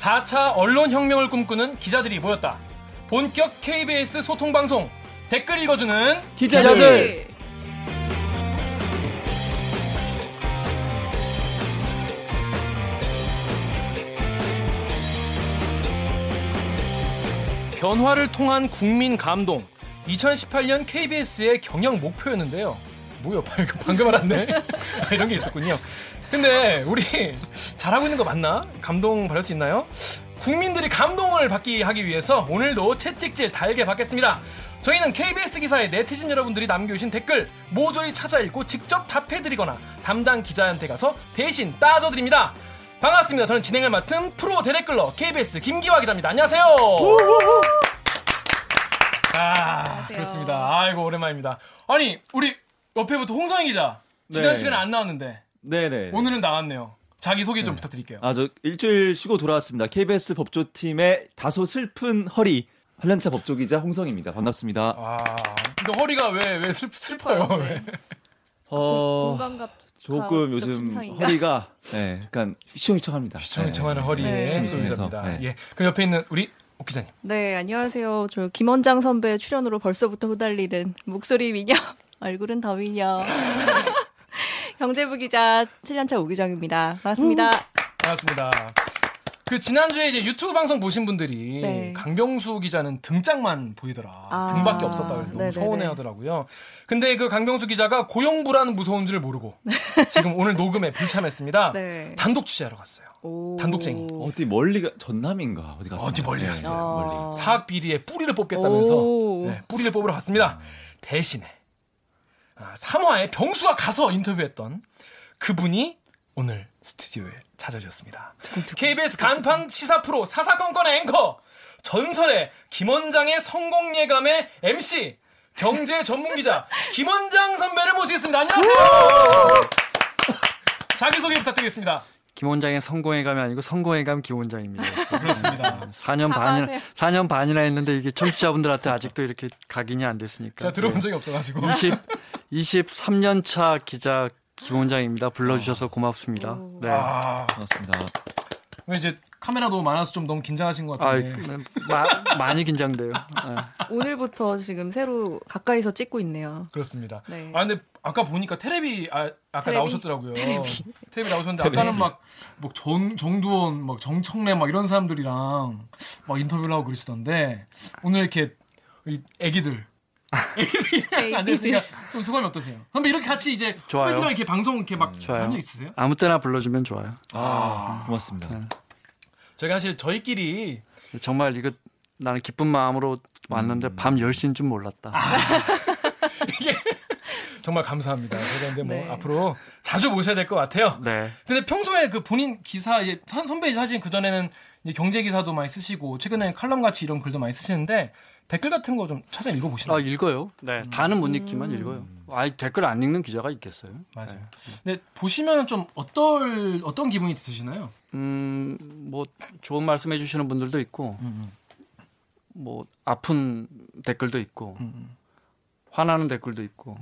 4차 언론혁명을 꿈꾸는 기자들이 모였다. 본격 KBS 소통방송 댓글 읽어주는 기자들. 네. 변화를 통한 국민 감동. 2018년 KBS의 경영 목표였는데요. 뭐야, 방금, 방금 알았네. 아, 이런 게 있었군요. 근데 우리 잘하고 있는 거 맞나? 감동 받을 수 있나요? 국민들이 감동을 받기 하기 위해서 오늘도 채찍질 달게 받겠습니다. 저희는 KBS 기사에 네티즌 여러분들이 남겨주신 댓글 모조리 찾아 읽고 직접 답해드리거나 담당 기자한테 가서 대신 따져드립니다. 반갑습니다. 저는 진행을 맡은 프로 대댓글러 KBS 김기화 기자입니다. 안녕하세요. 아, 그렇습니다. 아이고 오랜만입니다. 아니 우리 옆에부터 홍성희 기자 지난 네. 시간에 안 나왔는데 네네. 오늘은 나왔네요. 자기 소개 좀 부탁드릴게요. 아, 저 일주일 쉬고 돌아왔습니다. KBS 법조팀의 다소 슬픈 허리. 8년차 법조기자 홍성입니다. 반갑습니다. 아, 근데 허리가 왜 왜 슬퍼요? 왜? 어, 공감갑 조금 요즘 심상인가? 허리가 네, 약간 휘청휘청합니다. 휘청휘청하는 네. 허리에 네. 소유자입니다. 네. 예. 그 옆에 있는 우리 옥 기자님. 네, 안녕하세요. 저 김원장 선배 출연으로 벌써부터 후달리는 목소리 미녀, 얼굴은 더 미녀. 경제부 기자 7년차 오기정입니다. 반갑습니다. 반갑습니다. 그 지난주에 이제 유튜브 방송 보신 분들이 네. 강병수 기자는 등짝만 보이더라. 아, 등밖에 없었다 그래서 너무 네네네. 서운해 하더라고요. 근데 그 강병수 기자가 고용 불안 무서운 줄 모르고 지금 오늘 녹음에 불참했습니다. 네. 단독 취재하러 갔어요. 오. 단독쟁이. 어디 멀리 가, 전남인가 어디 갔어요? 어디 멀리 갔어요. 아. 사학 비리의 뿌리를 뽑겠다면서 오. 네, 뿌리를 뽑으러 갔습니다. 대신에 아, 3화에 병수가 가서 인터뷰했던 그분이 오늘 스튜디오에 찾아주셨습니다. KBS 간판 시사 프로 사사건건의 앵커 전설의 김원장의 성공 예감의 MC 경제 전문 기자 김원장 선배를 모시겠습니다. 안녕하세요. 자기 소개 부탁드리겠습니다. 김원장의 성공의 감이 아니고 성공의 감 김원장입니다. 그렇습니다. 4년 사과하세요. 반이나 4년 반이나 했는데 이게 청취자분들한테 아직도 이렇게 각인이 안 됐으니까. 제가 들어본 적이 없어가지고 20 23년 차 기자 김원장입니다. 불러주셔서 고맙습니다. 네. 아, 반갑습니다. 왜 이제 카메라도 많아서 좀 너무 긴장하신 것 아, 같은데. 마- 많이 긴장돼요. 네. 오늘부터 지금 새로 가까이서 찍고 있네요. 그렇습니다. 네. 아 근데 아까 보니까 테레비 아, 아까 테레비? 나오셨더라고요. 테레비, 나오셨는데 아까는 막뭐 정두원, 막 정청래 막 이런 사람들이랑 막 인터뷰를 하고 그러시던데 오늘 이렇게 이 애기들 애기들이랑 앉아있으니까 좀 소감이 어떠세요? 선배 이렇게 같이 이제 좋아요. 후배들이랑 이렇게 방송 이렇게 막 좋아요. 한적 있으세요? 아무 때나 불러주면 좋아요. 아, 고맙습니다. 저희가 사실 저희끼리 정말 이거 나는 기쁜 마음으로 왔는데 밤 10시인 줄 몰랐다. 정말 감사합니다. 저희가 근데 뭐 네. 앞으로 자주 모셔야 될 것 같아요. 네. 근데 평소에 그 본인 기사 이제 선- 선배 사실 그 전에는 경제 기사도 많이 쓰시고 최근에 칼럼 같이 이런 글도 많이 쓰시는데 댓글 같은 거 좀 찾아 읽어 보시나요? 아, 읽어요. 네. 다는 못 읽지만 읽어요. 아이, 댓글 안 읽는 기자가 있겠어요. 맞아요. 네. 근데 보시면 좀 어떨 어떤 기분이 드시나요? 음, 뭐 좋은 말씀 해 주시는 분들도 있고, 뭐 아픈 댓글도 있고, 화나는 댓글도 있고.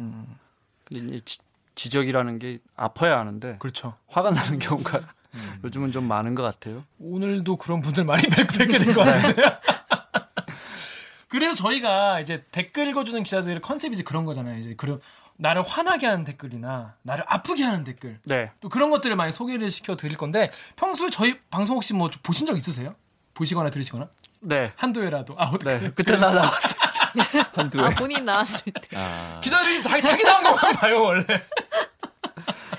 근데 이 지, 지적이라는 게 아파야 하는데 그렇죠. 화가 나는 경우가 요즘은 좀 많은 것 같아요. 오늘도 그런 분들 많이 뵙, 뵙게 될것 같은데요. 그래서 저희가 이제 댓글 읽어주는 기자들의 컨셉이 이제 그런 거잖아요. 이제 그런 나를 화나게 하는 댓글이나 나를 아프게 하는 댓글 네. 또 그런 것들을 많이 소개를 시켜 드릴 건데 평소에 저희 방송 혹시 뭐 보신 적 있으세요? 보시거나 들으시거나 네. 한두 회라도 아 어떻게 네. 그때 나 나왔을 한두 아, 해. 본인 나왔을 때. 아, 기자들이 자기 자기 나온 것만 봐요 원래.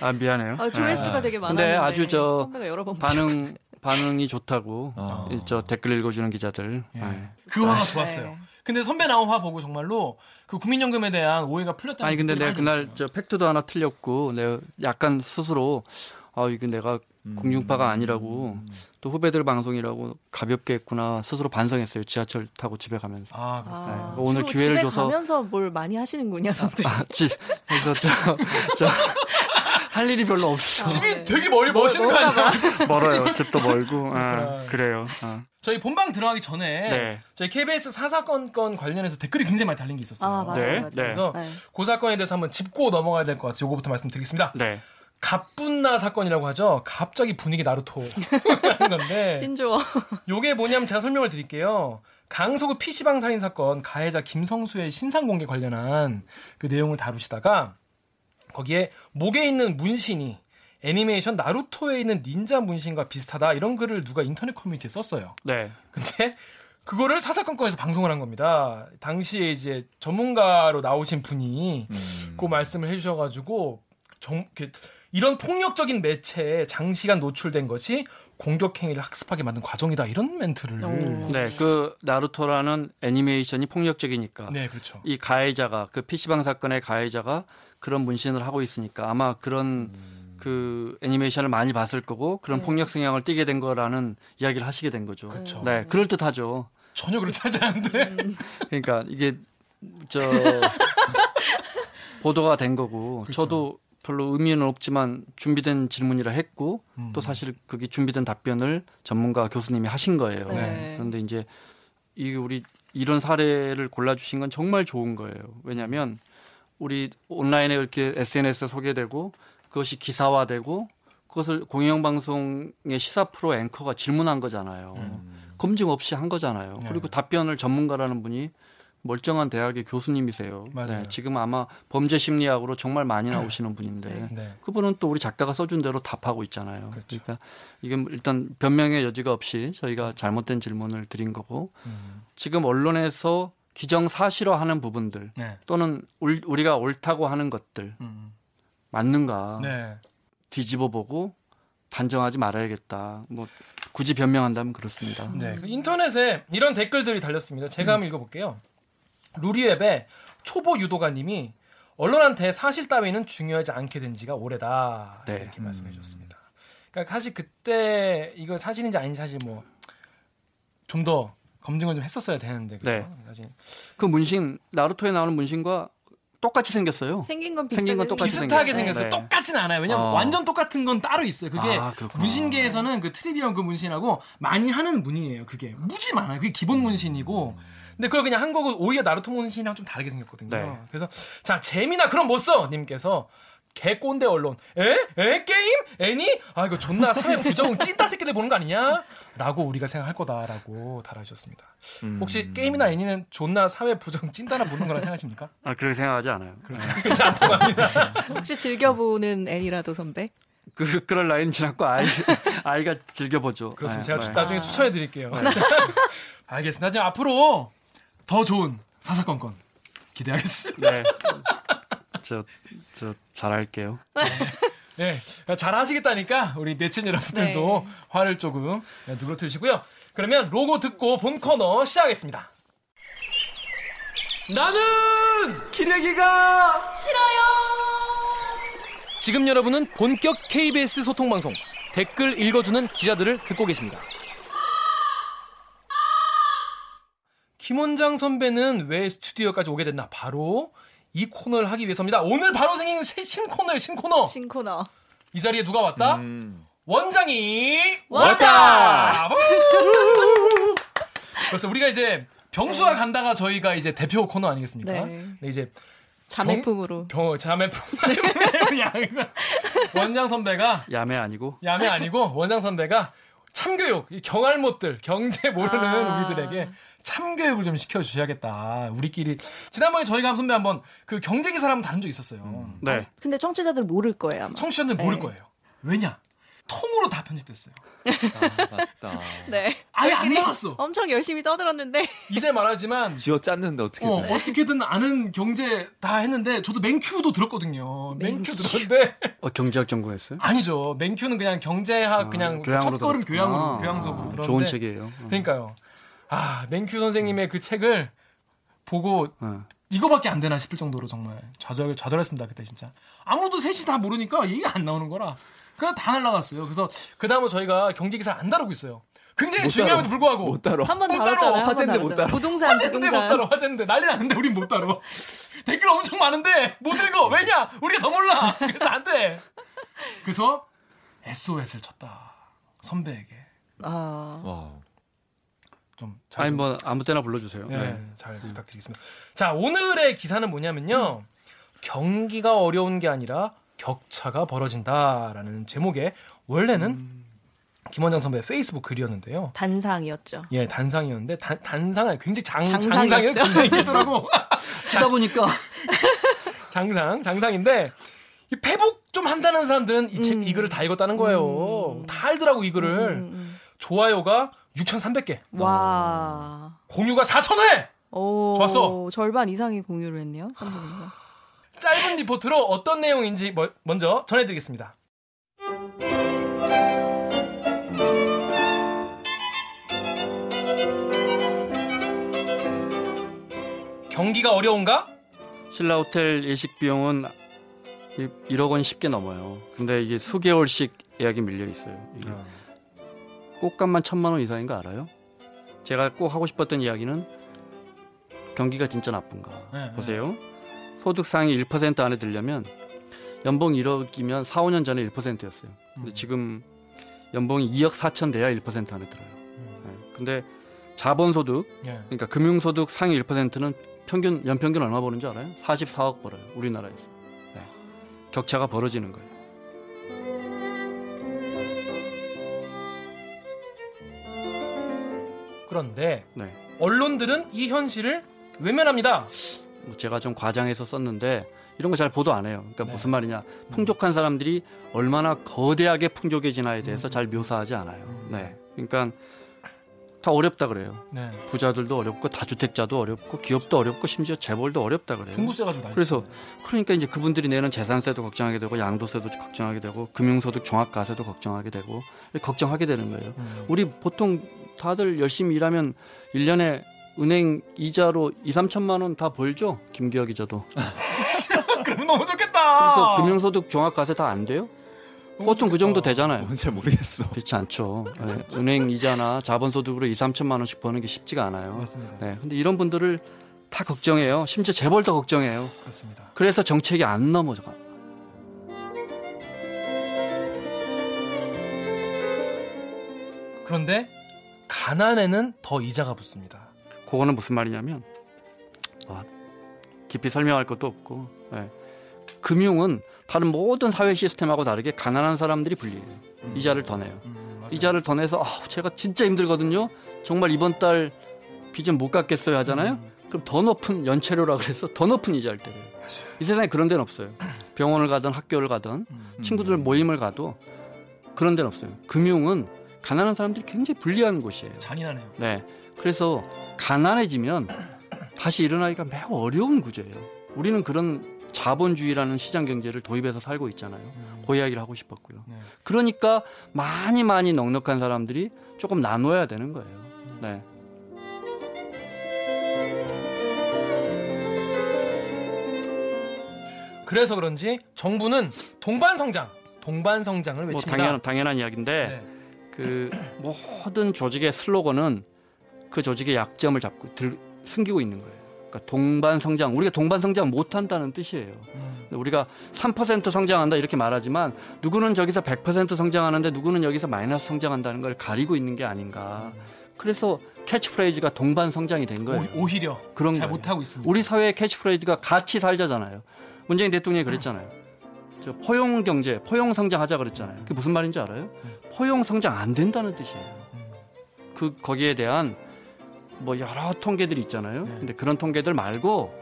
아, 미안해요. 아, 조회수가 네. 되게 근데 많았는데. 아주 저 선배가 여러 번 반응 반응이 좋다고 아. 이저 댓글 읽어주는 기자들. 네. 그 화가 좋았어요. 네. 근데 선배 나온 화 보고 정말로 그 국민연금에 대한 오해가 풀렸다는 아니 근데 내가 그날 들었어요. 저 팩트도 하나 틀렸고 내가 약간 스스로 아 이게 내가 공중파가 아니라고 또 후배들 방송이라고 가볍게 했구나 스스로 반성했어요 지하철 타고 집에 가면서 아, 그렇구나. 아, 네. 오늘 기회를 집에 줘서- 가면서 뭘 많이 하시는군요, 선배. 아, 지, 그래서 저 저 할 일이 별로 없어 집이 네. 되게 멀 멋있는 거 아니야? 멀어요 집도 멀고 아. 그래요 아. 저희 본방 들어가기 전에 네. 저희 KBS 사사건 건 관련해서 댓글이 굉장히 많이 달린 게 있었어요. 아, 맞아요, 네, 맞아요. 네. 그래서 네. 그 사건에 대해서 한번 짚고 넘어가야 될 것 같아요. 요거부터 말씀드리겠습니다. 네 갑분나 사건이라고 하죠. 갑자기 분위기 나루토 하는 건데 신조어. 요게 뭐냐면 제가 설명을 드릴게요. 강서구 PC방 살인 사건 가해자 김성수의 신상 공개 관련한 그 내용을 다루시다가 거기에 목에 있는 문신이 애니메이션 나루토에 있는 닌자 문신과 비슷하다 이런 글을 누가 인터넷 커뮤니티에 썼어요. 네. 근데 그거를 사사건건에서 방송을 한 겁니다. 당시에 이제 전문가로 나오신 분이 음. 그 말씀을 해주셔가지고 정, 이렇게 이런 폭력적인 매체에 장시간 노출된 것이 공격 행위를 학습하게 만든 과정이다 이런 멘트를 오. 네. 그 나루토라는 애니메이션이 폭력적이니까 네 그렇죠. 이 가해자가 그 PC방 사건의 가해자가 그런 문신을 하고 있으니까 아마 그런 그 애니메이션을 많이 봤을 거고 그런 네. 폭력 성향을 띠게 된 거라는 이야기를 하시게 된 거죠. 그렇죠. 네, 그럴 듯하죠. 전혀 그렇지 않은데 그러니까 이게 저 보도가 된 거고 그렇죠. 저도 별로 의미는 없지만 준비된 질문이라 했고 음. 또 사실 그게 준비된 답변을 전문가 교수님이 하신 거예요. 네. 그런데 이제 이 우리 이런 사례를 골라주신 건 정말 좋은 거예요. 왜냐하면 우리 온라인에 이렇게 SNS에 소개되고 그것이 기사화되고 그것을 공영방송의 시사 프로 앵커가 질문한 거잖아요. 검증 없이 한 거잖아요. 음. 네. 그리고 답변을 전문가라는 분이 멀쩡한 대학의 교수님이세요. 네, 맞아요. 지금 아마 범죄 심리학으로 정말 많이 나오시는 분인데 네. 그분은 또 우리 작가가 써준 대로 답하고 있잖아요. 그렇죠. 그러니까 이게 뭐 일단 변명의 여지가 없이 저희가 잘못된 질문을 드린 거고 음. 지금 언론에서 기정사실화하는 부분들 네. 또는 울- 우리가 옳다고 하는 것들 음. 맞는가 네. 뒤집어 보고 단정하지 말아야겠다. 뭐 굳이 변명한다면 그렇습니다. 네. 그 인터넷에 이런 댓글들이 달렸습니다. 제가 한번 읽어볼게요. 루리웹의 초보 유도가님이 언론한테 사실 따위는 중요하지 않게 된 지가 오래다 네. 이렇게 말씀해 주셨습니다. 그러니까 사실 그때 이거 사실인지 아닌지 사실 뭐 좀 더 검증을 좀 했었어야 되는데 그죠? 네. 사실 그 문신 나루토에 나오는 문신과 똑같이 생겼어요. 생긴 건 생긴 건 똑같이 비슷하게. 생겼어요. 네. 똑같지는 않아요. 왜냐면 아. 완전 똑같은 건 따로 있어요. 그게 아. 문신계에서는 그 트리비언 그 문신하고 많이 하는 문이에요. 그게 무지 많아요. 그게 기본 문신이고. 근데 그걸 그냥 한 거고 오히려 나루토 문신이랑 좀 다르게 생겼거든요. 네. 그래서 자 재미나 그럼 못 써. 님께서 개꼰대 언론. 에? 에? 게임? 애니? 아 이거 존나 사회 부정 찐따 새끼들 보는 거 아니냐? 라고 우리가 생각할 거다라고 달아주셨습니다. 음. 혹시 게임이나 애니는 존나 사회 부정 찐따나 보는 거라 생각하십니까? 아, 그렇게 생각하지 않아요. 그렇지 않다고 합니다. 혹시 즐겨보는 애니라도 선배? 그 그럴 나이는 지났고 아이 아이가 즐겨보죠. 그렇습니다. 네, 제가 네. 나중에 추천해 드릴게요. 알겠습니다. 하지만 앞으로 더 좋은 사사건건 기대하겠습니다. 네. 저, 저 잘할게요. 네, 잘 하시겠다니까 우리 네친 여러분들도 네. 화를 조금 누그러뜨리시고요. 그러면 로고 듣고 본 코너 시작하겠습니다. 나는 기레기가 지금 여러분은 본격 KBS 소통 방송 댓글 읽어주는 기자들을 듣고 계십니다. 김원장 선배는 왜 스튜디오까지 오게 됐나? 바로 이 코너를 하기 위해서입니다. 오늘 바로 생긴 새- 신코너예요, 신코너. 신코너. 이 자리에 누가 왔다? 음. 원장이 왔다! 그래서 우리가 이제 병수와 간다가 저희가 이제 대표 코너 아니겠습니까? 네. 네, 이제 자매품으로. 병 자매품 원장 선배가 야매 아니고 야매 아니고 원장 선배가 참교육, 이 경알못들, 경제 모르는 아. 우리들에게 참교육을 좀 시켜주셔야겠다. 우리끼리 지난번에 저희가 선배 한번 그 경제 기사를 한번 다룬 적 있었어요. 네. 근데 청취자들 모를 거예요, 아마. 청취자들 네. 모를 거예요. 왜냐? 통으로 다 편집됐어요. 아, 맞다. 네. 아예 안 나왔어. 엄청 열심히 떠들었는데. 이제 말하지만 지어 짰는데 어떻게 어, 돼? 어떻게든 아는 경제 다 했는데 저도 맹큐도 들었거든요. 맹큐 들었는데 어, 경제학 전공했어요? 아니죠. 맹큐는 그냥 경제학 그냥 교양으로 첫걸음. 교양으로 교양 아, 들었는데 좋은 책이에요. 어. 그러니까요. 아 맹큐 선생님의 그 책을 보고 어. 이거밖에 안 되나 싶을 정도로 정말 좌절 좌절했습니다 그때 진짜 아무도 셋이 다 모르니까 얘기가 안 나오는 거라 그냥 다 날라갔어요. 그래서 그 다음은 저희가 경제 기사 안 다루고 있어요. 굉장히 못 중요함에도. 불구하고 못 따로. 한번못 다뤘잖아요. 한번 화제인데 못. 따로. 부동산, 화제인데 못 부동산. 따로 화제인데 난리 났는데 우린 못 따로 댓글 엄청 많은데 못 읽어 왜냐 우리가 더 몰라 그래서 안 돼 그래서 SOS를 쳤다 선배에게 아. 와. 좀 잘 아니 뭐 아무 때나 불러주세요. 네, 네. 잘 부탁드리겠습니다. 자, 오늘의 기사는 뭐냐면요. 경기가 어려운 게 아니라 격차가 벌어진다라는 제목의 원래는 김원장 선배 페이스북 글이었는데요. 단상이었죠. 예, 단상이었는데 단, 단상이 굉장히 장 장상이었죠. 장상이 굉장히 길더라고. 하다 보니까 장상, 장상인데 이 페북 좀 한다는 사람들은 이 책, 음. 이 글을 다 읽었다는 거예요. 다 알더라고 이 글을. 음, 음. 좋아요가 6,300개, 와. 공유가 4,000회. 오, 좋았어. 절반 이상이 공유를 했네요. 선생님과. 짧은 리포트로 어떤 내용인지 뭐- 먼저 전해드리겠습니다. 경기가 어려운가? 신라 호텔 예식 비용은 1억 원 쉽게 넘어요. 근데 이게 수개월씩 예약이 밀려 있어요. 이게 꽃값만 천만 원 이상인 거 알아요? 제가 꼭 하고 싶었던 이야기는 경기가 진짜 나쁜가. 네, 보세요. 소득 상위 1% 안에 들려면 연봉 1억이면 4, 5년 전에 1%였어요. 근데 음. 지금 연봉이 2억 4천 돼야 1% 안에 들어요. 음. 네. 근데 자본소득, 예. 그러니까 금융소득 상위 1%는 평균 연평균 얼마 버는지 알아요? 44억 벌어요. 우리나라에서. 네. 격차가 벌어지는 거예요. 그런데 네. 언론들은 이 현실을 외면합니다. 뭐 제가 좀 과장해서 썼는데 이런 거 잘 보도 안 해요. 그러니까 네. 무슨 말이냐? 풍족한 사람들이 얼마나 거대하게 풍족해지나에 대해서 음. 잘 묘사하지 않아요. 네. 그러니까 다 어렵다 그래요. 네. 부자들도 어렵고 다주택자도 어렵고 기업도 어렵고 심지어 재벌도 어렵다 그래요. 종부세 가지고 난리 그래서. 그러니까 이제 그분들이 내는 재산세도 걱정하게 되고 양도세도 걱정하게 되고 금융소득 종합과세도 걱정하게 되고 걱정하게 되는 거예요. 음. 우리 보통 다들 열심히 일하면 1년에 은행 이자로 2, 3천만 원 다 벌죠. 김기혁 기자도. 그러면 너무 좋겠다. 그래서 금융소득 종합과세 다 안 돼요? 보통 그 정도. 되잖아요. 뭔지 잘 모르겠어. 그렇지 않죠. 네, 은행 이자나 자본소득으로 2, 3천만 원씩 버는 게 쉽지가 않아요. 맞습니다. 네, 근데 이런 분들을 다 걱정해요. 심지어 재벌 도 걱정해요. 그렇습니다. 그래서 정책이 안 넘어가. 그런데 가난에는 더 이자가 붙습니다. 그거는 무슨 말이냐면 와, 깊이 설명할 것도 없고 예. 금융은 다른 모든 사회 시스템하고 다르게 가난한 사람들이 불리해요. 이자를 더 내요. 음, 맞아요. 이자를 더 내서 아, 제가 진짜 힘들거든요. 정말 이번 달 빚은 못 갚겠어요 하잖아요. 음, 그럼 더 높은 연체료라 그래서 더 높은 이자를 때려요. 이 세상에 그런 데는 없어요. 병원을 가든 학교를 가든 음. 친구들 모임을 가도 그런 데는 없어요. 금융은 가난한 사람들이 굉장히 불리한 곳이에요. 잔인하네요. 네. 그래서 가난해지면 다시 일어나기가 매우 어려운 구조예요. 우리는 그런 자본주의라는 시장 경제를 도입해서 살고 있잖아요. 음. 그 이야기를 하고 싶었고요. 네. 그러니까 많이 많이 넉넉한 사람들이 조금 나눠야 되는 거예요. 네. 그래서 그런지 정부는 동반 성장, 동반 성장을 뭐 외칩니다. 당연 당연한 이야기인데 네. 그 모든 조직의 슬로건은 그 조직의 약점을 잡고 들, 숨기고 있는 거예요. 그러니까 동반 성장. 우리가 동반 성장 못 한다는 뜻이에요. 음. 우리가 3% 성장한다 이렇게 말하지만 누구는 저기서 100% 성장하는데 누구는 여기서 마이너스 성장한다는 걸 가리고 있는 게 아닌가. 그래서 캐치프레이즈가 동반 성장이 된 거예요. 오, 오히려 그런 잘. 못하고 있습니다. 우리 사회의 캐치프레이즈가 같이 살자잖아요. 문재인 대통령이 그랬잖아요. 저 포용 경제, 포용 성장하자 그랬잖아요. 그게 무슨 말인지 알아요? 포용 성장 안 된다는 뜻이에요. 음. 그 거기에 대한 뭐 여러 통계들이 있잖아요. 네. 근데 그런 통계들 말고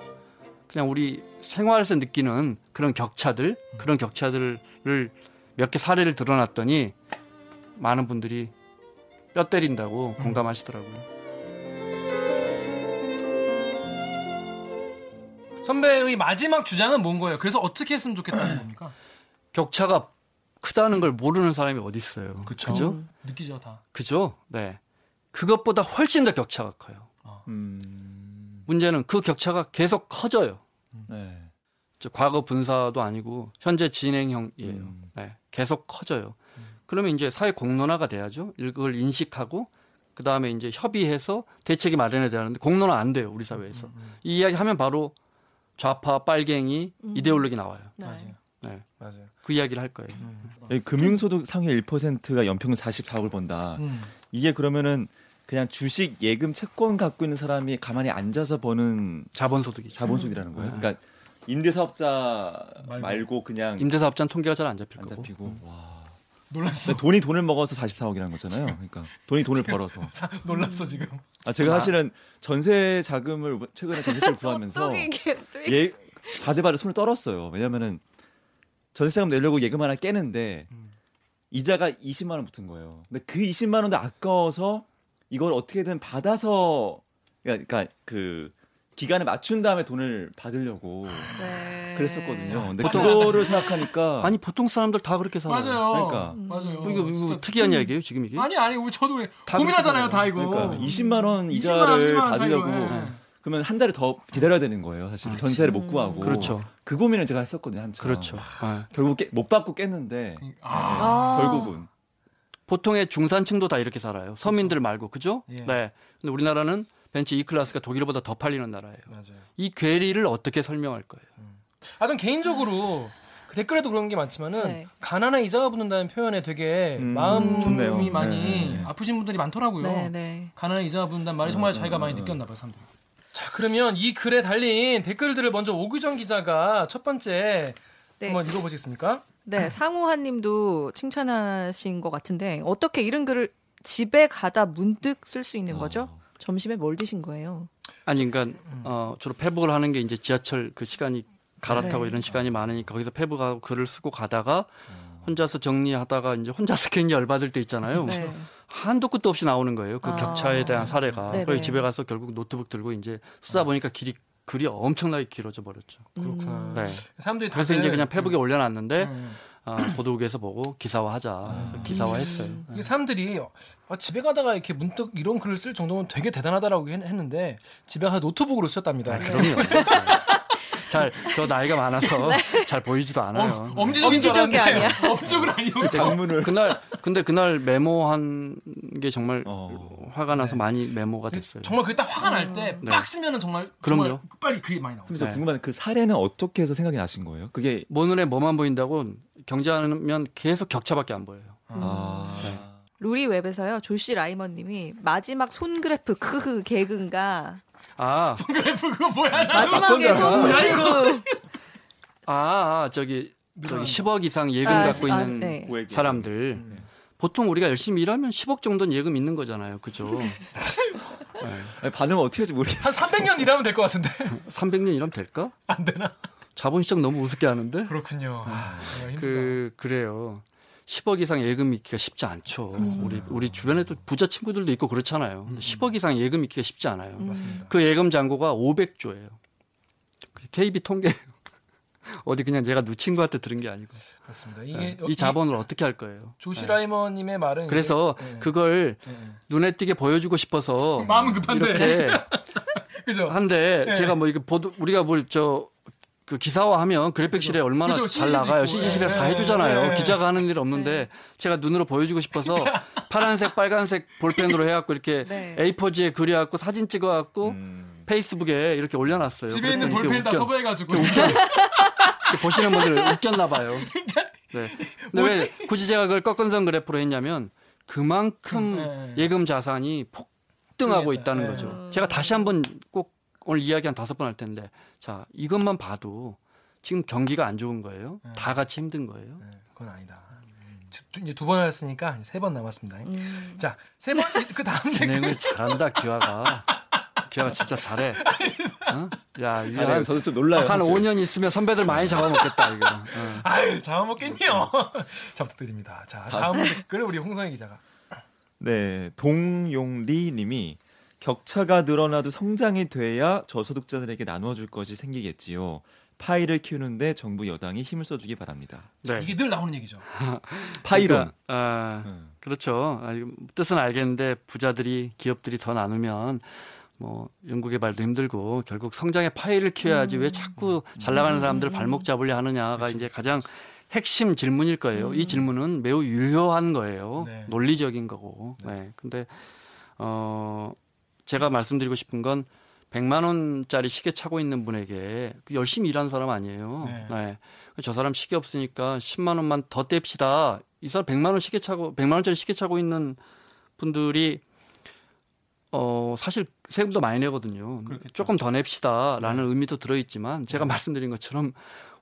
그냥 우리 생활에서 느끼는 그런 격차들, 음. 그런 격차들을 몇 개 사례를 드러났더니 많은 분들이 뼈 때린다고 음. 공감하시더라고요. 선배의 마지막 주장은 뭔 거예요? 그래서 어떻게 했으면 좋겠다는 겁니까? 격차가 크다는 걸 모르는 사람이 어디 있어요. 그쵸. 그죠? 느끼죠 다. 그죠? 네. 그것보다 훨씬 더 격차가 커요. 음. 문제는 그 격차가 계속 커져요. 네. 저 과거 분사도 아니고 현재 진행형이에요. 음. 네. 계속 커져요. 그러면 이제 사회 공론화가 돼야죠. 이걸 인식하고 그 다음에 이제 협의해서 대책이 마련해야 되는데 공론화 안 돼요 우리 사회에서. 이 이야기 하면 바로 좌파 빨갱이 음. 이데올로기 나와요. 네. 맞아요. 네. 맞아요. 그 이야기를 할 거예요. 금융소득 상위 1%가 연평균 44억을 번다. 음. 이게 그러면은 그냥 주식, 예금, 채권 갖고 있는 사람이 가만히 앉아서 버는 자본소득이죠. 자본소득이라는 거예요. 그러니까 임대 사업자 말고. 말고, 그냥 임대사업자는 통계가 잘 안 잡힐 안 거고. 잡히고. 와. 놀랐어. 돈이 돈을 먹어서 44억이라는 거잖아요. 그러니까 돈이 돈을 벌어서. 사- 놀랐어 지금. 아 제가 사실은 전세 자금을 최근에 전세를 구하면서 예 바들바들 손을 떨었어요. 왜냐면은 전세자금 내려고 예금 하나 깨는데 이자가 20만 원 붙은 거예요. 근데 그 20만 원도 아까워서 이걸 어떻게든 받아서 그러니까 그 기간을 맞춘 다음에 돈을 받으려고 네. 그랬었거든요. 근데 보통- 그거를 생각하니까 아니 보통 사람들 다 그렇게 살아요. 맞아요. 그러니까. 맞아요. 이거, 이거 진짜 특이한 그- 이야기예요 지금 이게? 아니 아니 우리 저도. 다 고민하잖아요 다 이거. 그러니까 20만 원 20만 이자를 원, 20만 원 받으려고 예. 그러면 한 달을 더 기다려야 되는 거예요. 사실 아, 전세를 못 구하고 그렇죠. 그 고민을 제가 했었거든요 한참. 그렇죠. 아. 결국 깨, 못 받고 깼는데 아, 아. 결국은 보통의 중산층도 다 이렇게 살아요. 서민들 말고 그죠? 예. 네. 근데 우리나라는 벤츠 E 클래스가 독일보다 더 팔리는 나라예요. 맞아요. 이 괴리를 어떻게 설명할 거예요? 아, 전 개인적으로 그 댓글에도 그런 게 많지만은 네. 가난에 이자가 붙는다는 표현에 되게 음, 마음이 좋네요. 많이 네. 아프신 분들이 많더라고요. 네, 네. 가난에 이자가 붙는다는 말이 정말 자기가 많이 느꼈나 봐요, 사람들. 자, 그러면 이 글에 달린 댓글들을 먼저 오규정 기자가 첫 번째 네. 한번 읽어보시겠습니까? 네, 상우한 님도 칭찬하신 것 같은데 어떻게 이런 글을 집에 가다 문득 쓸 수 있는 거죠? 점심에 뭘 드신 거예요? 아니 그러니까 어, 주로 페북을 하는 게 이제 지하철 그 시간이 갈아타고 네. 이런 시간이 많으니까 거기서 페북하고 글을 쓰고 가다가 혼자서 정리하다가 이제 혼자서 굉장히 열받을 때 있잖아요. 네. 한도 끝도 없이 나오는 거예요. 그 아. 격차에 대한 사례가. 네네. 그래서 집에 가서 결국 노트북 들고 이제 쓰다 보니까 길이 글이 엄청나게 길어져 버렸죠. 그렇구나. 네. 사람들이 그래서 다들 이제 그냥 페북에 올려놨는데 음. 아, 보도국에서 보고 기사화하자. 그래서 기사화했어요. 음. 이게 사람들이 아, 집에 가다가 이렇게 문득 이런 글을 쓸 정도면 되게 대단하다라고 했- 했는데 집에 가서 노트북으로 쓰셨답니다. 아, 그럼요. 잘 저 나이가 많아서 잘 보이지도 않아요. 어, 엄지적인 엄지적이 아니야. 엄지적은 아니고 장문을 그날 근데 그날 메모한 게 정말 어. 화가 나서 많이 메모가 됐어요. 정말 그게 딱 화가 날때 네. 빡 쓰면은 정말 그럼요. 정말 빨리 글이 많이 나와요. 그래서 네. 궁금한 그 사례는 어떻게 해서 생각이 나신 거예요? 그게 뭐 눈에 뭐만 보인다고 경제하면 계속 격차밖에 안 보여요. 아 네. 루리 웹에서요 조시 라이먼님이 마지막 손 그래프 크흐 개근가 아, 그래프 그거 뭐야? 마지막에 손손 그래프. 그래프 아, 아, 저기 저기 10억 이상 예금 아, 갖고 아, 있는 네. 사람들 네. 보통 우리가 열심히 일하면 10억 정도는 예금 있는 거잖아요. 그죠? 아니, 반응 어떻게 할지 모르겠어요. 한 300년 일하면 될 것 같은데 300년 일하면 될까? 안 되나? 자본 시장 너무 우습게 하는데. 그렇군요. 아, 힘들다. 그 그래요. 10억 이상 예금 있기가 쉽지 않죠. 우리 우리 주변에도 부자 친구들도 있고 그렇잖아요. 근데 10억 이상 예금 있기가 쉽지 않아요. 맞습니다. 그 예금 잔고가 500조예요. KB 통계 어디 그냥 제가 누 친구한테 들은 게 아니고 그렇습니다. 이게 네. 여- 이 자본을 어떻게 할 거예요? 조시 네. 라이머님의 말은 그래서 네. 그걸 네. 눈에 띄게 보여주고 싶어서 마음은 급한데. 이렇게 그죠? 한데 네. 제가 뭐 이거 보도 우리가 뭐저 그 기사화하면 그래픽실에 얼마나 그죠, 잘 나가요. CG실에서 다 네. 해주잖아요. 네. 기자가 하는 일 없는데 제가 눈으로 보여주고 싶어서 파란색, 빨간색 볼펜으로 해갖고 이렇게 네. A4지에 그려갖고 사진 찍어갖고 음. 페이스북에 이렇게 올려놨어요. 집에 있는 그랬더니 볼펜 다 웃겨- 섭외해가지고 이렇게 보시는 분들 웃겼나 봐요. 네. 근데 왜 뭐지? 굳이 제가 그걸 꺾은선 그래프로 했냐면 그만큼 네. 예금 자산이 폭등하고. 있다는 네. 거죠. 제가 다시 한번 꼭 오늘 이야기 한 다섯 번 할 텐데 자 이것만 봐도 지금 경기가 안 좋은 거예요. 네. 다 같이 힘든 거예요. 네, 그건 아니다. 두- 두- 이제 두번 했으니까 세 번 남았습니다. 음. 자, 세 번 그 다음 진행을 잘한다 기화가. 기화가 진짜 잘해. 어? 야 잘해요. 한, 저도 좀 놀라요. 한 사실. 5년 있으면 선배들 많이 잡아먹겠다 이거. 어. 아유, 잡아먹겠니요. 자, 부탁드립니다. 자, 다음 댓글 우리 홍성희 기자가. 네, 동용리 님이 격차가 늘어나도 성장이 돼야 저소득자들에게 나눠줄 것이 생기겠지요. 파이를 키우는데 정부 여당이 힘을 써주기 바랍니다. 네. 이게 늘 나오는 얘기죠. 파이론. 그러니까, 아, 음. 그렇죠. 아, 뜻은 알겠는데 부자들이 기업들이 더 나누면 뭐 연구개발도 힘들고 결국 성장의 파이를 키워야지 왜 자꾸 잘 나가는 사람들 발목 잡으려 하느냐가 이제 가장 핵심 질문일 거예요. 이 질문은 매우 유효한 거예요. 네. 논리적인 거고. 네. 근데 어 제가 말씀드리고 싶은 건 100만 원짜리 시계 차고 있는 분에게 그 열심히 일하는 사람 아니에요. 네. 네. 저 사람 시계 없으니까 10만 원만 더 뗍시다. 이 사람 100만 원 시계 차고 100만 원짜리 시계 차고 있는 분들이 어, 사실 세금도 많이 내거든요. 그렇겠죠. 조금 더 냅시다라는 의미도 들어 있지만 제가 말씀드린 것처럼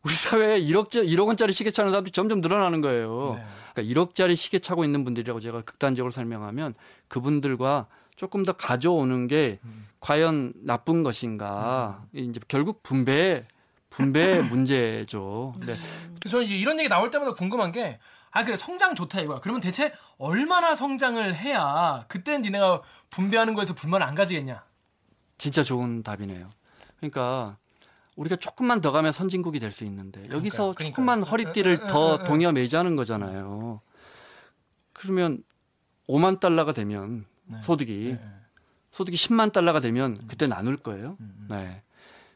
우리 사회에 1억, 1억 원짜리 시계 차는 사람들이 점점 늘어나는 거예요. 네. 그러니까 1억짜리 시계 차고 있는 분들이라고 제가 극단적으로 설명하면 그분들과 조금 더 가져오는 게 음. 과연 나쁜 것인가. 이제 결국 분배, 분배 문제죠. 네. 저는 이런 얘기 나올 때마다 궁금한 게, 아, 그래, 성장 좋다 이거야. 그러면 대체 얼마나 성장을 해야 그때는 니네가 분배하는 거에서 불만을 안 가지겠냐? 진짜 좋은 답이네요. 그러니까 우리가 조금만 더 가면 선진국이 될 수 있는데 여기서 그러니까요. 조금만 그러니까요. 허리띠를 더 응, 응. 동여 매자는 거잖아요. 그러면 5만 달러가 되면 네. 소득이 네. 소득이 10만 달러가 되면 그때 나눌 거예요. 음. 네.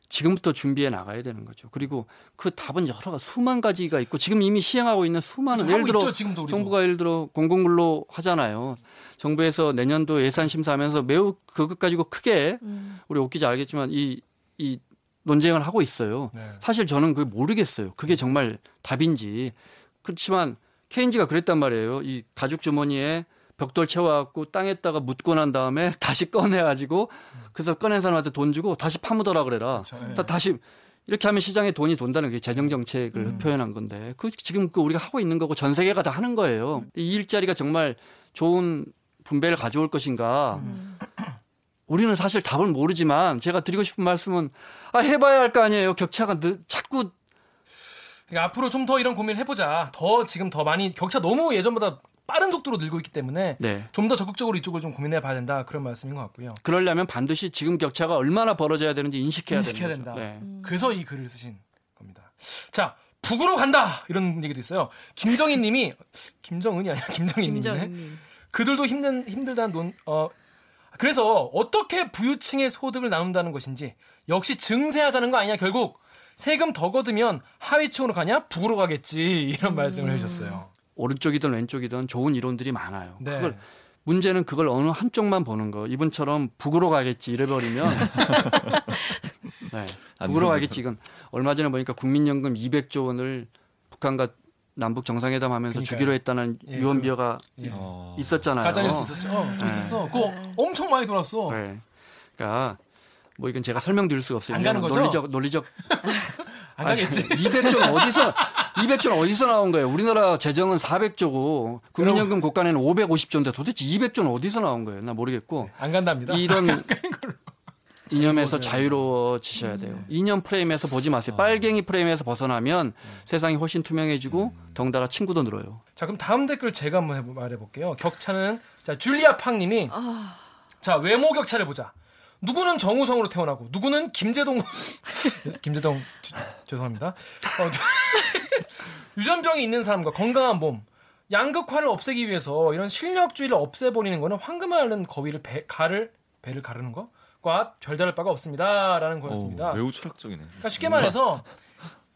지금부터 준비해 나가야 되는 거죠. 그리고 그 답은 여러 가지 수만 가지가 있고 지금 이미 시행하고 있는 수많은 하고 예를 들어 있죠. 정부가 예를 들어 공공근로 하잖아요. 정부에서 내년도 예산 심사하면서 매우 그것 가지고 크게 음. 우리 옥 기자 알겠지만 이, 이 논쟁을 하고 있어요. 네. 사실 저는 그걸 모르겠어요. 그게 정말 답인지. 그렇지만 케인즈가 그랬단 말이에요. 이 가죽 주머니에 벽돌 채워갖고 땅에다가 묻고 난 다음에 다시 꺼내가지고 그래서 꺼낸 사람한테 돈 주고 다시 파묻어라 그래라. 그렇죠. 네. 다 다시 이렇게 하면 시장에 돈이 돈다는 게 재정 정책을 음. 표현한 건데 그 지금 그 우리가 하고 있는 거고 전 세계가 다 하는 거예요. 이 일자리가 정말 좋은 분배를 가져올 것인가? 음. 우리는 사실 답을 모르지만 제가 드리고 싶은 말씀은 아 해봐야 할 거 아니에요. 격차가 늘, 자꾸 그러니까 앞으로 좀 더 이런 고민을 해보자. 더 지금 더 많이 격차 너무 예전보다 빠른 속도로 늘고 있기 때문에 네. 좀더 적극적으로 이쪽을 좀 고민해 봐야 된다 그런 말씀인 것 같고요. 그러려면 반드시 지금 격차가 얼마나 벌어져야 되는지 인식해야, 인식해야 되는 된다. 거죠. 네. 그래서 이 글을 쓰신 겁니다. 자, 북으로 간다 이런 얘기도 있어요. 김정희님이 김정은이 아니라 김정희님이네. 김정희님. 그들도 힘든 힘들다는 논 어. 그래서 어떻게 부유층의 소득을 나눈다는 것인지 역시 증세하자는 거 아니냐 결국 세금 더 걷으면 하위층으로 가냐 북으로 가겠지 이런 말씀을 해주셨어요. 오른쪽이든 왼쪽이든 좋은 이론들이 많아요. 네. 그걸 문제는 그걸 어느 한쪽만 보는 거. 이분처럼 북으로 가겠지 이래버리면 네. 안 북으로 가겠지. 이건 얼마 전에 보니까 국민연금 200조 원을 북한과 남북 정상회담 하면서 그러니까요. 주기로 했다는 예, 유언비어가 예. 어. 있었잖아요. 가짜뉴스 있었어. 어, 또 네. 있었어. 그거 엄청 많이 돌았어. 네. 그러니까 뭐 이건 제가 설명드릴 수가 없어요. 안 가는 거죠? 논리적 논리적 안 가겠지. 200조는 어디서 200조는 어디서 나온 거예요? 우리나라 재정은 400조고 국민연금 국간에는 550조인데 도대체 200조는 어디서 나온 거예요? 나 모르겠고 안 간답니다. 이런 이념에서 자유로워지셔야 돼요. 이념 프레임에서 보지 마세요. 빨갱이 프레임에서 벗어나면 세상이 훨씬 투명해지고 덩달아 친구도 늘어요. 자 그럼 다음 댓글 제가 한번 해보- 말해볼게요. 격차는 자 줄리아 팡님이 자 외모 격차를 보자. 누구는 정우성으로 태어나고 누구는 김재동 김재동 주- 죄송합니다. 어, 유전병이 있는 사람과 건강한 몸 양극화를 없애기 위해서 이런 실력주의를 없애버리는 거는 황금 앓는 거위를 배, 가를 배를 가르는 것과 별다를 바가 없습니다라는 거였습니다. 어, 매우 철학적이네. 그러니까 쉽게 말해서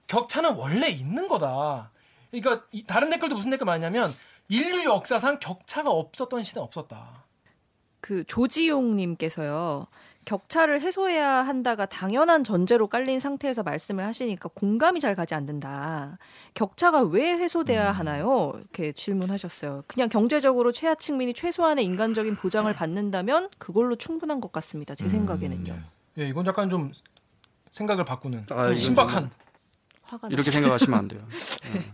격차는 원래 있는 거다. 그러니까 이- 다른 댓글도 무슨 댓글 많냐면 인류 역사상 격차가 없었던 시대 는 없었다. 그 조지용님께서요. 격차를 해소해야 한다가 당연한 전제로 깔린 상태에서 말씀을 하시니까 공감이 잘 가지 않는다. 격차가 왜 해소돼야 하나요? 이렇게 질문하셨어요. 그냥 경제적으로 최하층민이 최소한의 인간적인 보장을 받는다면 그걸로 충분한 것 같습니다. 제 생각에는요. 예, 이건 약간 좀 생각을 바꾸는 아, 신박한. 화가 이렇게 났어요. 생각하시면 안 돼요.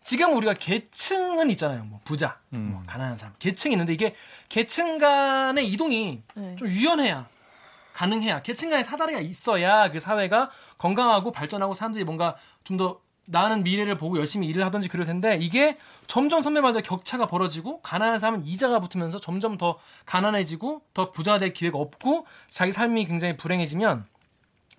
지금 우리가 계층은 있잖아요. 뭐 부자, 뭐 가난한 사람, 계층이 있는데 이게 계층 간의 이동이 네. 좀 유연해야 가능해야 계층 간의 사다리가 있어야 그 사회가 건강하고 발전하고 사람들이 뭔가 좀 더 나은 미래를 보고 열심히 일을 하든지 그럴 텐데 이게 점점 선배마다 격차가 벌어지고 가난한 사람은 이자가 붙으면서 점점 더 가난해지고 더 부자가 될 기회가 없고 자기 삶이 굉장히 불행해지면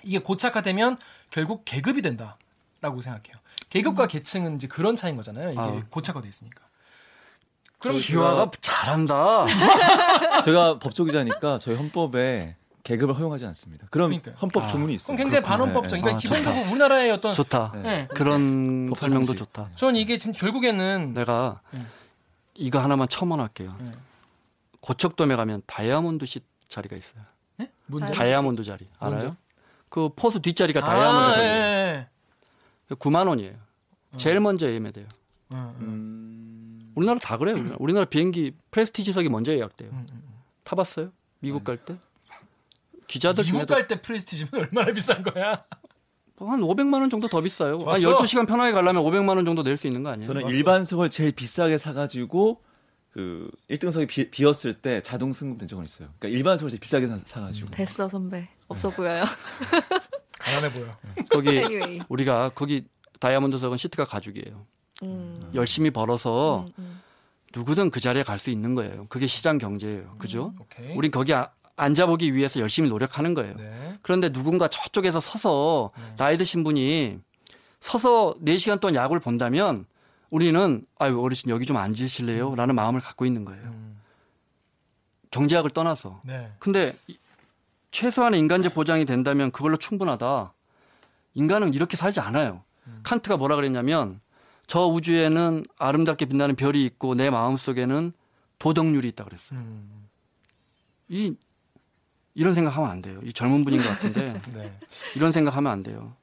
이게 고착화되면 결국 계급이 된다라고 생각해요. 계급과 계층은 이제 그런 차이인 거잖아요. 이게 아. 고착화돼 있으니까. 그럼 기화가 잘한다. 제가 법조기자니까 저희 헌법에 계급을 허용하지 않습니다. 그럼 그러니까요. 헌법 아, 조문이 있어요. 그럼 굉장히. 반헌법적. 네, 그러니까 아, 기본적으로 우리나라의 어떤 좋다. 예. 그런 법적 설명도. 좋다. 전 이게 진 결국에는 내가 음. 이거 하나만 첨언할게요. 음. 고척돔에 가면 다이아몬드 씨 자리가 있어요. 예? 뭔지 다이- 다이아몬드 자리 알아요? 그 포수 뒷자리가 아, 다이아몬드 예, 자리. 예, 예. 9만 원이에요. 제일 먼저 예매돼요. 음, 음, 음, 우리나라 다 그래요. 우리나라, 우리나라 비행기 프레스티지석이 먼저 예약돼요. 음, 음. 타봤어요? 미국 갈 때? 기자들 미국 중에도 갈때 프레스티지면 얼마나 비싼 거야? 한 500만 원 정도 더 비싸요. 아, 좋았어. 12시간 편하게 가려면 500만 원 정도 낼 수 있는 거 아니에요? 저는 좋았어. 일반석을 제일 비싸게 사가지고 그 1등석이 비, 비었을 때 자동 승급된 적은 있어요. 그러니까 일반석을 제일 비싸게 사, 사가지고. 됐어 선배. 없어 보여요. 가난해 보여. 거기 anyway. 우리가 거기 다이아몬드석은 시트가 가죽이에요. 음. 열심히 벌어서 음, 음. 누구든 그 자리에 갈 수 있는 거예요. 그게 시장 경제예요. 그죠? 오케이. 우린 거기 아- 앉아보기 위해서 열심히 노력하는 거예요. 네. 그런데 누군가 저쪽에서 서서 나이 드신 분이 서서 4시간 동안 야구를 본다면 우리는 아유 어르신 여기 좀 앉으실래요? 라는 마음을 갖고 있는 거예요. 음. 경제학을 떠나서. 네. 근데 이- 최소한의 인간적 보장이 된다면 그걸로 충분하다. 인간은 이렇게 살지 않아요. 칸트가 뭐라 그랬냐면 저 우주에는 아름답게 빛나는 별이 있고 내 마음 속에는 도덕률이 있다 그랬어요. 음. 이 이런 생각하면 안 돼요. 이 젊은 분인 것 같은데 네. 이런 생각하면 안 돼요.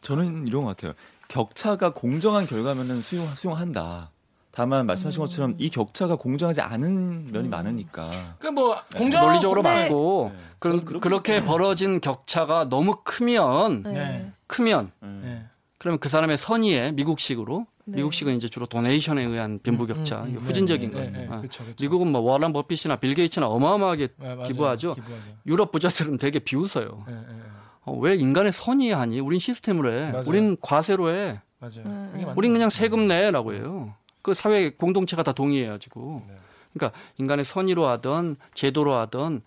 저는 이런 것 같아요. 격차가 공정한 결과면은 수용 수용한다. 다만 말씀하신 것처럼 이 격차가 공정하지 않은 면이 많으니까. 그뭐 공정 논리적으로 근데- 말고 네. 그, 저는 그렇게 그렇게 벌어진 격차가 너무 크면 네. 네. 크면 음. 네. 그러면 그 사람의 선의에 미국식으로 네. 미국식은 이제 주로 도네이션에 의한 빈부격차 음, 음, 음. 후진적인 네, 거예요. 네, 네. 아. 그쵸, 그쵸. 미국은 뭐 워런 버핏이나 빌 게이츠나 어마어마하게 네, 맞아요. 기부하죠. 기부하죠. 유럽 부자들은 되게 비웃어요. 네, 네, 네. 어, 왜 인간의 선의 하니? 우린 시스템으로 해. 맞아요. 우린 과세로 해. 맞아요. 음, 음. 우린 그냥. 세금 내라고 해요. 그 사회 공동체가 다 동의해가지고. 네. 그러니까 인간의 선의로 하던 제도로 하던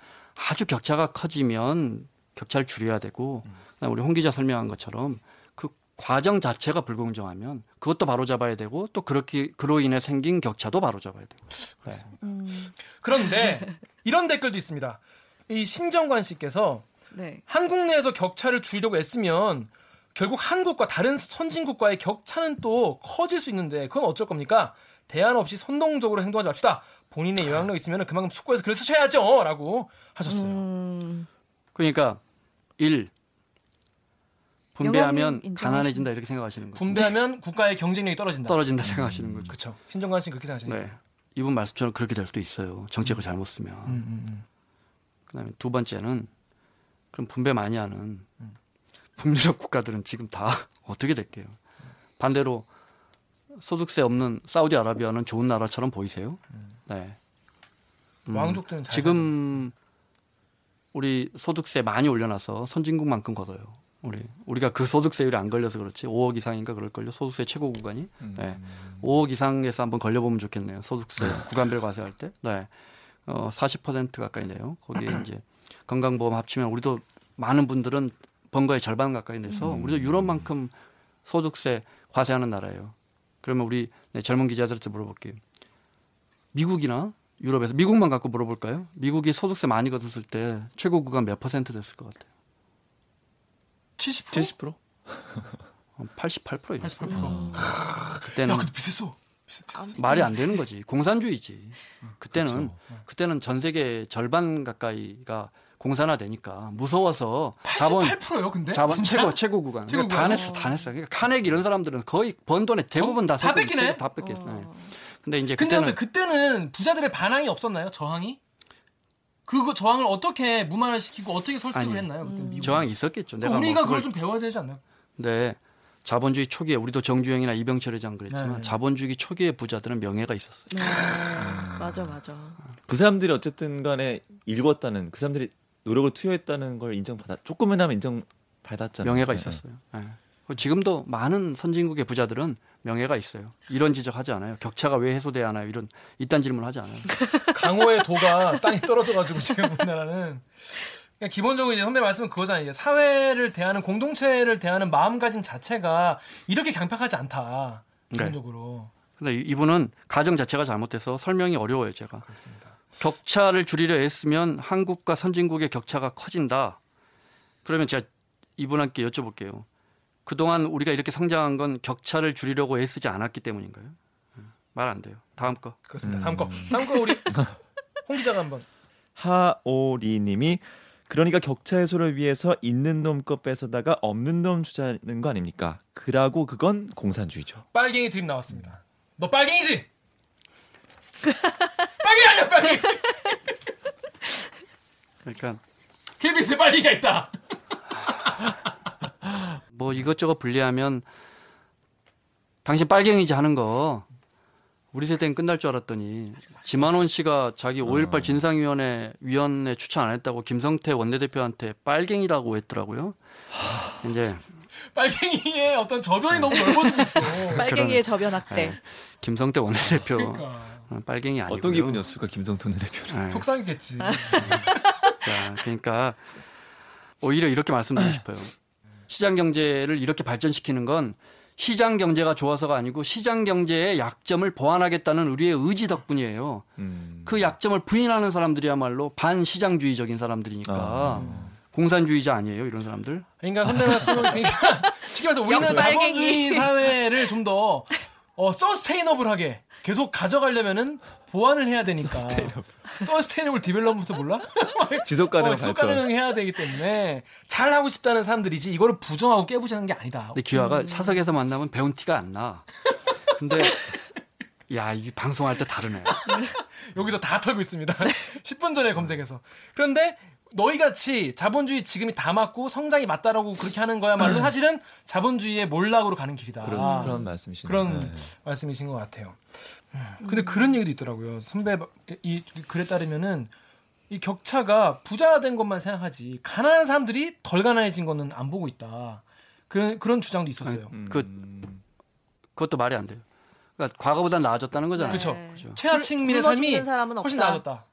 아주 격차가 커지면 격차를 줄여야 되고 음. 우리 홍 기자 설명한 것처럼 그 과정 자체가 불공정하면 그것도 바로 잡아야 되고 또 그렇게 그로 인해 생긴 격차도 바로 잡아야 되고. 네. 음. 그런데 이런 댓글도 있습니다. 이 신정관 씨께서 네. 한국 내에서 격차를 줄이려고 애쓰면 결국 한국과 다른 선진국과의 격차는 또 커질 수 있는데 그건 어쩔 겁니까? 대안 없이 선동적으로 행동하지 맙시다. 본인의 영향력 있으면 그만큼 숙고해서 글을 쓰셔야죠. 라고 하셨어요. 음. 그러니까 일 분배하면 가난해진다 이렇게 생각하시는 거죠. 분배하면 국가의 경쟁력이 떨어진다. 떨어진다 생각하시는 거죠. 그렇죠. 신정관 씨는 그렇게 생각하시는 네. 이분 말씀처럼 그렇게 될 수도 있어요. 정책을 잘못 쓰면. 음, 음, 음. 그다음에 두 번째는 그럼 분배 많이 하는 음. 북유럽 국가들은 지금 다 어떻게 될게요? 반대로 소득세 없는 사우디아라비아는 좋은 나라처럼 보이세요? 네. 음, 왕족들은 잘 지금 우리 소득세 많이 올려놔서 선진국만큼 걷어요. 우리 우리가 그 소득세율이 안 걸려서 그렇지 5억 이상인가 그럴 걸요. 소득세 최고 구간이. 네. 5억 이상에서 한번 걸려보면 좋겠네요. 소득세 구간별 과세할 때. 네. 어, 40% 가까이 내요. 거기에 이제 건강보험 합치면 우리도 많은 분들은 번 거의 절반 가까이 내서 우리도 유럽만큼 소득세 과세하는 나라예요. 그러면 우리 네, 젊은 기자들한테 물어볼게요. 미국이나 유럽에서 미국만 갖고 물어볼까요? 미국이 소득세 많이 걷었을 때 최고 구간 몇 퍼센트 됐을 것 같아요? 70%? 70%? 88%예요. 88%. 음. 그때는 야, 근데 비쌌어. 비쌌, 비쌌어. 말이 안 되는 거지. 공산주의지. 그때는 그렇죠. 그때는 전 세계 절반 가까이가 공산화 되니까 무서워서 자본 88%요, 근데? 자본 진짜? 최고 최고 구간. 최고 그러니까 다. 냈어, 다 냈어. 그러니까 카네기 이런 사람들은 거의 번 돈의 대부분 다, 다 세금- 뺏기네? 다 뺏겼어. 네. 근데 이제 근데 그때는 그때는 그때는 부자들의 반항이 없었나요? 저항이? 그거 저항을 어떻게 무마를 시키고 어떻게 설득을 아니, 했나요? 그때 미국은? 저항이 있었겠죠. 내가 우리가 뭐 그걸 그걸 좀 배워야 되지 않나요? 근데 자본주의 초기에 우리도 정주영이나 이병철 회장 그랬지만 네, 네. 자본주의 초기의 부자들은 명예가 있었어요. 네. 맞아 맞아. 그 사람들이 어쨌든 간에 읽었다는 그 사람들이 노력을 투여했다는 걸 인정받아 조금이나마 인정받았잖아요. 명예가 네. 있었어요. 예. 지금도 많은 선진국의 부자들은 명예가 있어요. 이런 지적하지 않아요. 격차가 왜 해소돼야 하나요? 이런 이딴 질문 하지 않아요. 강호의 도가 땅이 떨어져가지고 지금 우리나라는 그냥 기본적으로 이제 선배 말씀은 그거잖아요. 사회를 대하는 공동체를 대하는 마음가짐 자체가 이렇게 강팍하지 않다. 네. 기본적으로 근데 이- 이분은 가정 자체가 잘못돼서 설명이 어려워요, 제가. 그렇습니다. 격차를 줄이려 애쓰면 한국과 선진국의 격차가 커진다. 그러면 제가 이분한테 여쭤볼게요. 그동안 우리가 이렇게 성장한 건 격차를 줄이려고 애쓰지 않았기 때문인가요? 말 안 돼요. 다음 거. 그렇습니다. 다음 거 다음 거 우리 홍 기자가 한번 하오리님이 그러니까 격차 해소를 위해서 있는 놈 거 뺏어다가 없는 놈 주자는 거 아닙니까? 그라고 그건 공산주의죠. 빨갱이 드림 나왔습니다. 너 빨갱이지? 빨갱이 아니야 빨갱이. 그러니까 KBS에 빨갱이가 있다. 뭐 이것저것 분리하면 당신 빨갱이지 하는 거 우리 세대는 끝날 줄 알았더니 지만원 씨가 자기 5.18 진상위원회 위원회 추천 안 했다고 김성태 원내대표한테 빨갱이라고 했더라고요. 이제 빨갱이의 어떤 저변이 너무 넓어지고 있어. 빨갱이의 저변 학대. 네, 김성태 원내대표 그러니까 어, 빨갱이 아니고요. 어떤 기분이었을까 김성태 대표. 네. 속상했겠지. 자, 그러니까 오히려 이렇게 말씀드리고 싶어요. 시장 경제를 이렇게 발전시키는 건 시장 경제가 좋아서가 아니고 시장 경제의 약점을 보완하겠다는 우리의 의지 덕분이에요. 음. 그 약점을 부인하는 사람들이야말로 반시장주의적인 사람들이니까 아. 공산주의자 아니에요, 이런 사람들. 그러니까 선배 말씀은 그러니까 쉽게 말해서 우리는. 자본주의 사회를 좀더 어, sustainable하게 계속 가져가려면은 보완을 해야 되니까. sustainable development 몰라? 지속 가능 어, 지속. 가능해야 되기 때문에 잘 하고 싶다는 사람들이지 이거를 부정하고 깨부시는 게 아니다. 근데 기아가 사석에서 만나면 배운 티가 안 나. 근데 야, 이 방송할 때 다르네. 여기서 다 털고 있습니다. 10분 전에 검색해서. 그런데 너희 같이 자본주의 지금이 다 맞고 성장이 맞다라고 그렇게 하는 거야말로 사실은 자본주의의 몰락으로 가는 길이다. 그런 그런 말씀이시네요. 그런 네. 말씀이신 것 같아요. 음, 근데 그런 얘기도 있더라고요. 선배 이 글에 따르면은 이 격차가 부자가 된 것만 생각하지 가난한 사람들이 덜 가난해진 거는 안 보고 있다. 그 그런 주장도 있었어요. 음. 그 그것도 말이 안 돼요. 그러니까 과거보다 나아졌다는 거잖아요. 그쵸. 네. 그죠. 최하층민의 삶이 훨씬. 나아졌다.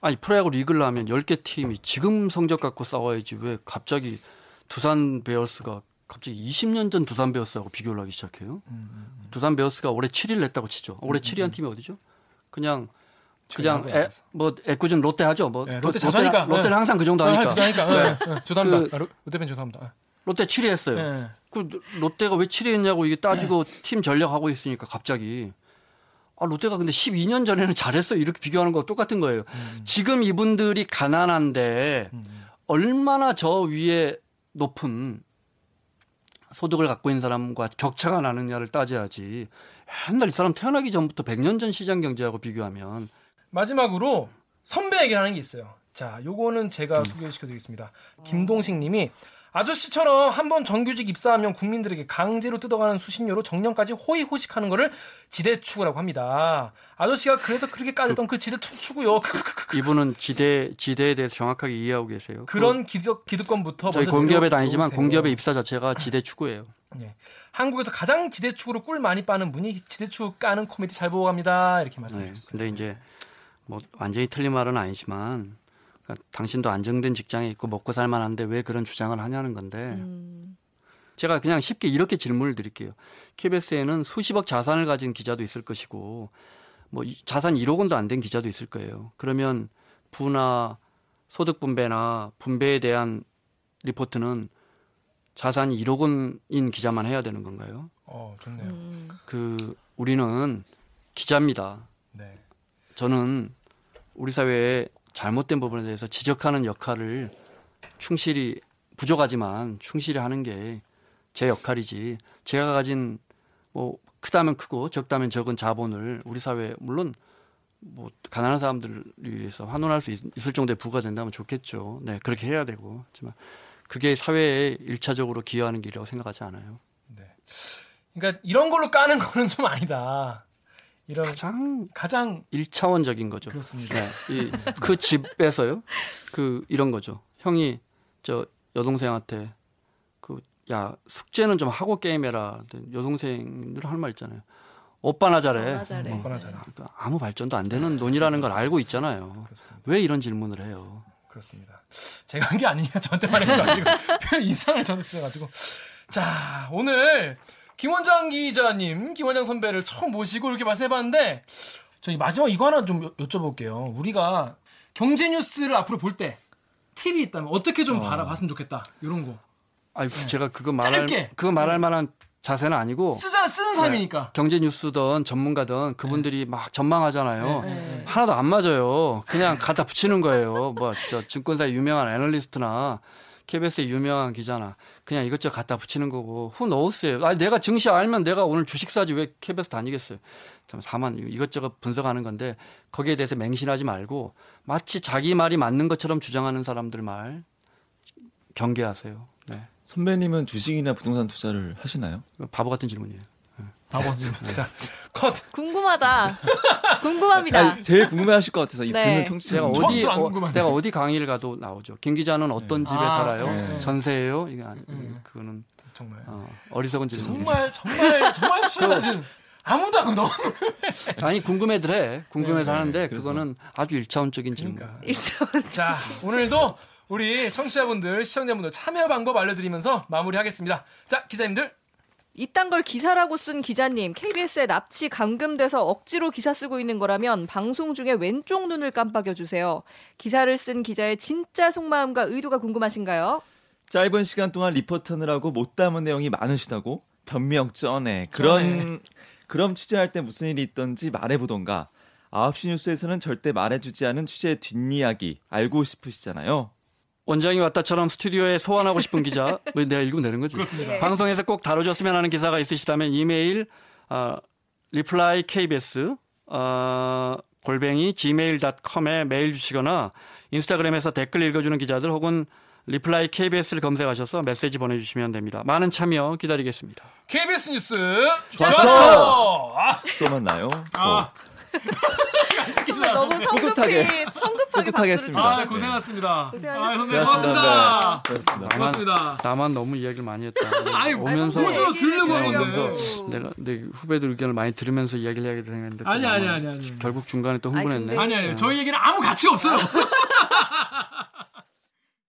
아니 프로야구 리그를 하면 10개 팀이 지금 성적 갖고 싸워야지 왜 갑자기 두산 베어스가 갑자기 20년 전 두산 베어스하고 비교를 하기 시작해요. 두산 베어스가 올해 7위를 냈다고 치죠. 올해 7위한 팀이 어디죠? 그냥 그냥 애, 나가서. 뭐 애꿎은 롯데 하죠. 뭐 네, 롯데 자주 하니까. 롯데는 네. 항상 그 정도 아, 하니까. 부자니까. 네. 네. 죄송합니다. 그- 아, 롯- 롯데 팬 죄송합니다. 롯데 7위 했어요. 네. 그 롯데가 왜 7위 했냐고 이게 따지고 팀 전력하고 있으니까 갑자기 아 롯데가 근데 12년 전에는 잘했어 이렇게 비교하는 거 똑같은 거예요. 지금 이분들이 가난한데 얼마나 저 위에 높은 소득을 갖고 있는 사람과 격차가 나느냐를 따져야지. 옛날 이 사람 태어나기 전부터 100년 전 시장 경제하고 비교하면 마지막으로 선배 얘기를 하는 게 있어요. 자, 요거는 제가 소개시켜 드리겠습니다. 김동식 님이 아저씨처럼 한번 정규직 입사하면 국민들에게 강제로 뜯어가는 수신료로 정년까지 호의호식하는 거를 지대추구라고 합니다. 아저씨가 그래서 그렇게 까졌던 그 지대추구요. 이분은 지대 지대에 대해서 정확하게 이해하고 계세요. 그런 기득, 기득권부터 저희 공기업에 다니지만. 공기업의 입사 자체가 지대 추구예요. 예. 한국에서 가장 지대축으로 꿀 많이 빠는 분이 지대축 까는 코미디 잘 보고 갑니다. 이렇게 말씀해 네. 근데 이제 뭐 완전히 틀린 말은 아니지만 그러니까 당신도 안정된 직장에 있고 먹고 살만한데 왜 그런 주장을 하냐는 건데 음. 제가 그냥 쉽게 이렇게 질문을 드릴게요. KBS에는 수십억 자산을 가진 기자도 있을 것이고 뭐 이- 자산 1억 원도 안 된 기자도 있을 거예요. 그러면 부나 소득 분배나 분배에 대한 리포트는 자산이 1억 원인 기자만 해야 되는 건가요? 어, 좋네요. 음. 그 우리는 기자입니다. 네. 저는 우리 사회의 잘못된 부분에 대해서 지적하는 역할을 충실히 부족하지만 충실히 하는 게 제 역할이지. 제가 가진 뭐 크다면 크고 적다면 적은 자본을 우리 사회 물론 뭐 가난한 사람들을 위해서 환원할 수 있, 을 정도의 부가 된다면 좋겠죠. 네 그렇게 해야 되고 하지만 그게 사회에 일차적으로 기여하는 길이라고 생각하지 않아요. 네. 그러니까 이런 걸로 까는 거는 좀 아니다. 이런 가장 가장 일차원적인 거죠. 그렇습니다. 네, 이, 그 집에서요. 그 이런 거죠. 형이 저 여동생한테 그 야 숙제는 좀 하고 게임해라. 여동생들 할말 있잖아요. 오빠나 잘해. 오빠나 잘해. 오빠나 잘해. 그러니까 아무 발전도 안 되는 논의라는 걸 알고 있잖아요. 그렇습니다. 왜 이런 질문을 해요? 그렇습니다. 제가 한 게 아니니까 저한테 말해줘가지고 별 이상을 쓰셔가지고 자 오늘 김원장 기자님, 김원장 선배를 처음 모시고 이렇게 말씀해봤는데 저희 마지막 이거 하나 좀 여- 여쭤볼게요. 우리가 경제 뉴스를 앞으로 볼 때 팁이 있다면 어떻게 좀 바라봤으면 좋겠다 이런 거 아니 제가 그거 말할 짧게. 그거 말할 만한 자세는 아니고 쓰자 쓰는 사람이니까 경제 뉴스든 전문가든 그분들이 막 전망하잖아요. 네. 하나도 안 맞아요. 그냥 갖다 붙이는 거예요. 뭐 저 증권사 의 유명한 애널리스트나 KBS의 유명한 기자나 그냥 이것저것 갖다 붙이는 거고 후 넣었어요. 아 내가 증시 알면 내가 오늘 주식 사지 왜 KBS 다니겠어요. 참 사만 이것저것 분석하는 건데 거기에 대해서 맹신하지 말고 마치 자기 말이 맞는 것처럼 주장하는 사람들 말 경계하세요. 네. 선배님은 주식이나 부동산 투자를 하시나요? 바보 같은 질문이에요. 바보. 자, 컷. 궁금하다. 궁금합니다. 아니, 제일 궁금해하실 것 같아서 이 네. 듣는 내가 청취자분 저- 어디 어. 내가 어디 강의를 가도 나오죠. 김 기자는 어떤 집에 아, 살아요? 네. 전세예요? 이게 아니, 음. 그거는 정말. 어, 어리석은 질문. 정말 정말 정말 수많은 아무도 안 너무 아니 궁금해들 해. 궁금해서 네, 하는데 그래서. 그거는 아주 일차원적인 질문. 그러니까. 일단 자, 오늘도 우리 청취자분들, 시청자분들 참여 방법 알려드리면서 마무리하겠습니다. 자, 기자님들. 이딴 걸 기사라고 쓴 기자님, KBS에 납치 감금돼서 억지로 기사 쓰고 있는 거라면 방송 중에 왼쪽 눈을 깜빡여 주세요. 기사를 쓴 기자의 진짜 속마음과 의도가 궁금하신가요? 짧은 시간 동안 리포터느라고 못 담은 내용이 많으시다고 변명 쩌네 그런. 그럼 취재할 때 무슨 일이 있던지 말해보던가 9시 뉴스에서는 절대 말해주지 않은 취재의 뒷이야기 알고 싶으시잖아요 원장이 왔다처럼 스튜디오에 소환하고 싶은 기자, 뭐 내가 읽으면 되는 거지. 그렇습니다. 방송에서 꼭 다뤄줬으면 하는 기사가 있으시다면 이메일 어, reply kbs 어, 골뱅이 gmail.com에 메일 주시거나 인스타그램에서 댓글 읽어주는 기자들 혹은 리플라이 KBS를 검색하셔서 메시지 보내주시면 됩니다. 많은 참여 기다리겠습니다. KBS 뉴스 좋았어. 좋았어. 아, 또 만나요 아. 정말 너무 성급히. 성급하게 꿋꿋하게 박수를 했습니다. 아. 고생하셨습니다. 고생하셨습니다. 아, 선배님 고맙습니다. 고맙습니다. 고맙습니다. 나만 너무 이야기를 많이 했다. 아유, 오면서 오면서 들려고 네, 하는데. 내가 내 후배들 의견을 많이 들으면서 이야기를 해야 되는데 또 아니, 아니, 아니, 아니. 결국 중간에 또 아니, 흥분했네. 아니, 아니, 저희 얘기는 아무 가치가 없어요.